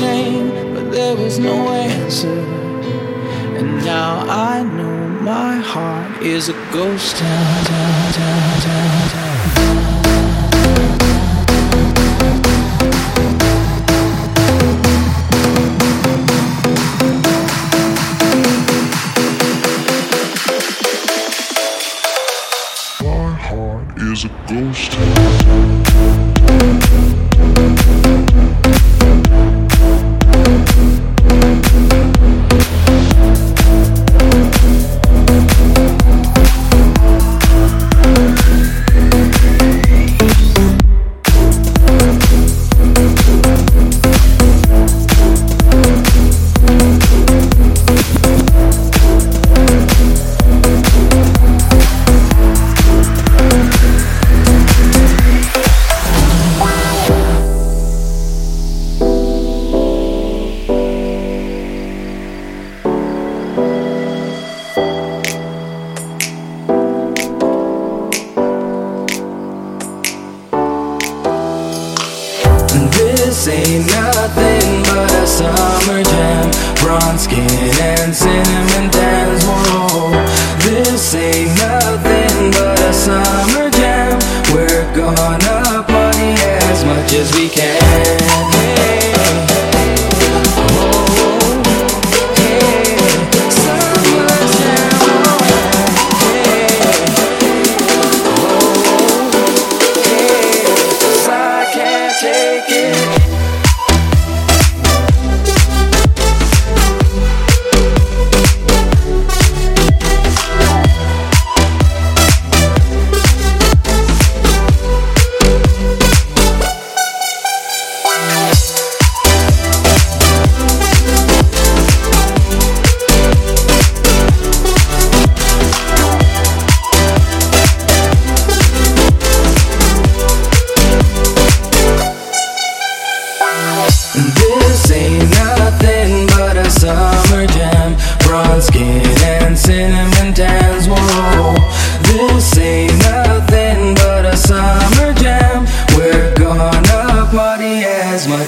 name, but there was no answer. And now I know my heart is a ghost town, town, town, town, town. This ain't nothing but a summer jam. Bronze skin and cinnamon dance. Whoa, this ain't nothing but a summer jam. We're gonna party as much as we can.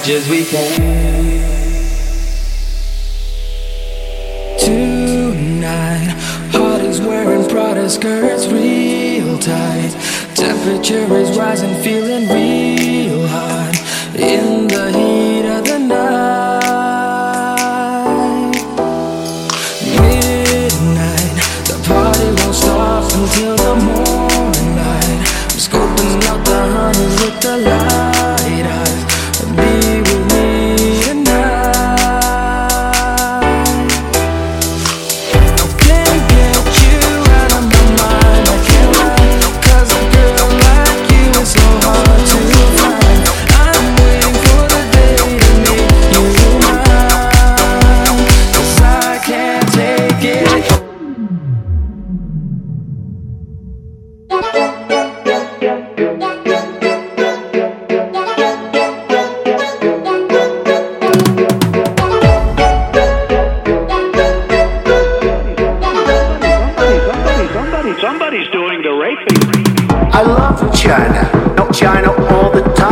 as we can. Tonight, heart is wearing Prada skirts real tight. Temperature is rising, feeling real. Somebody's doing the raping. I love China, not China all the time.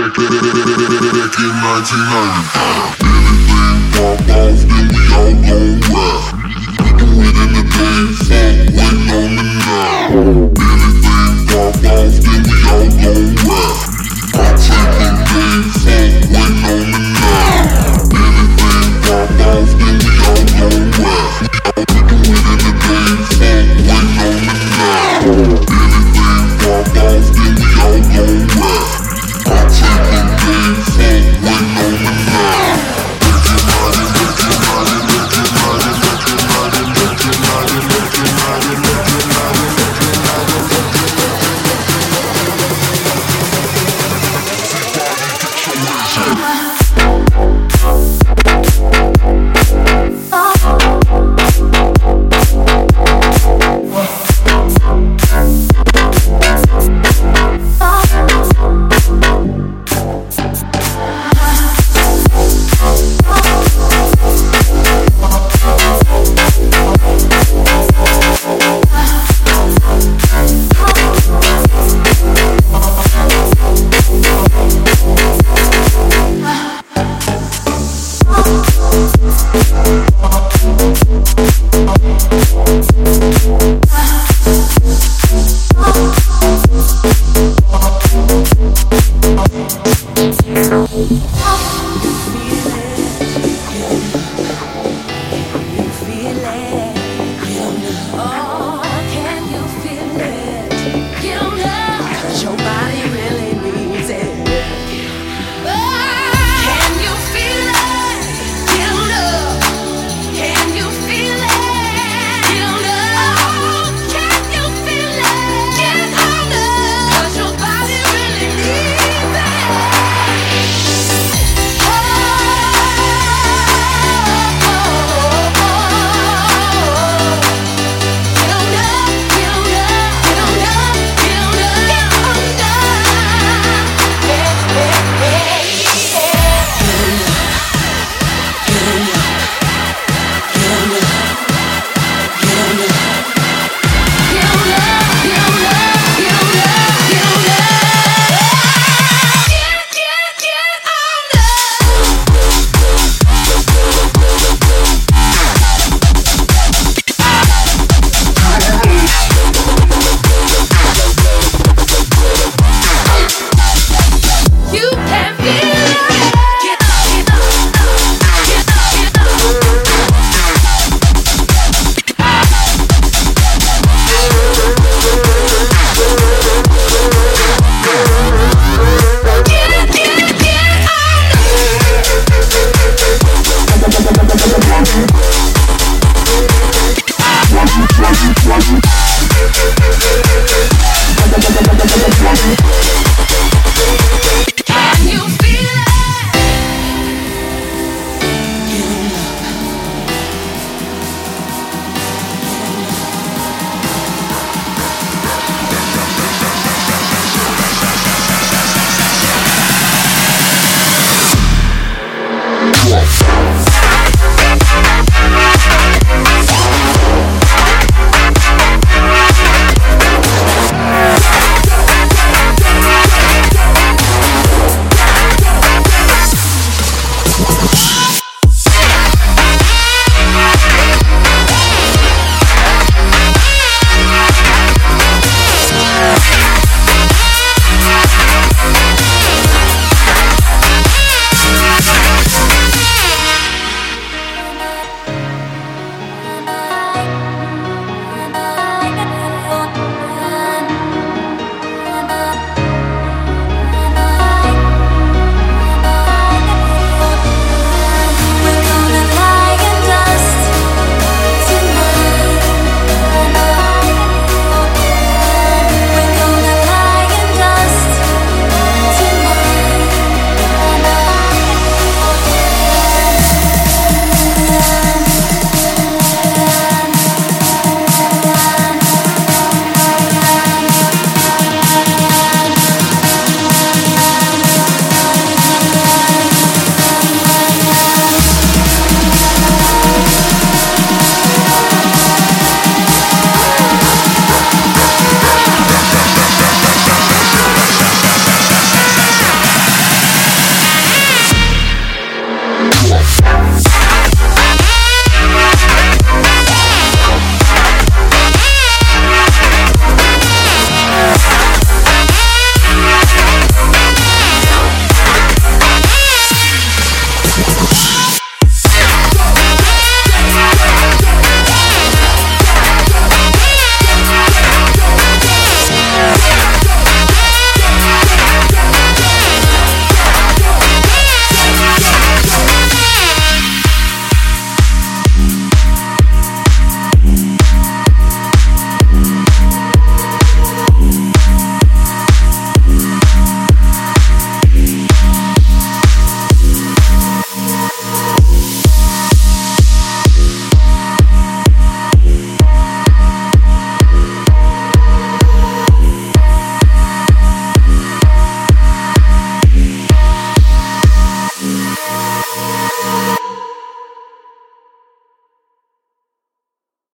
back in Anything pop off, then we all gon' ride. Do it in the day, the night. Anything pop off, then we. I'm taking day, fuck waiting on the night.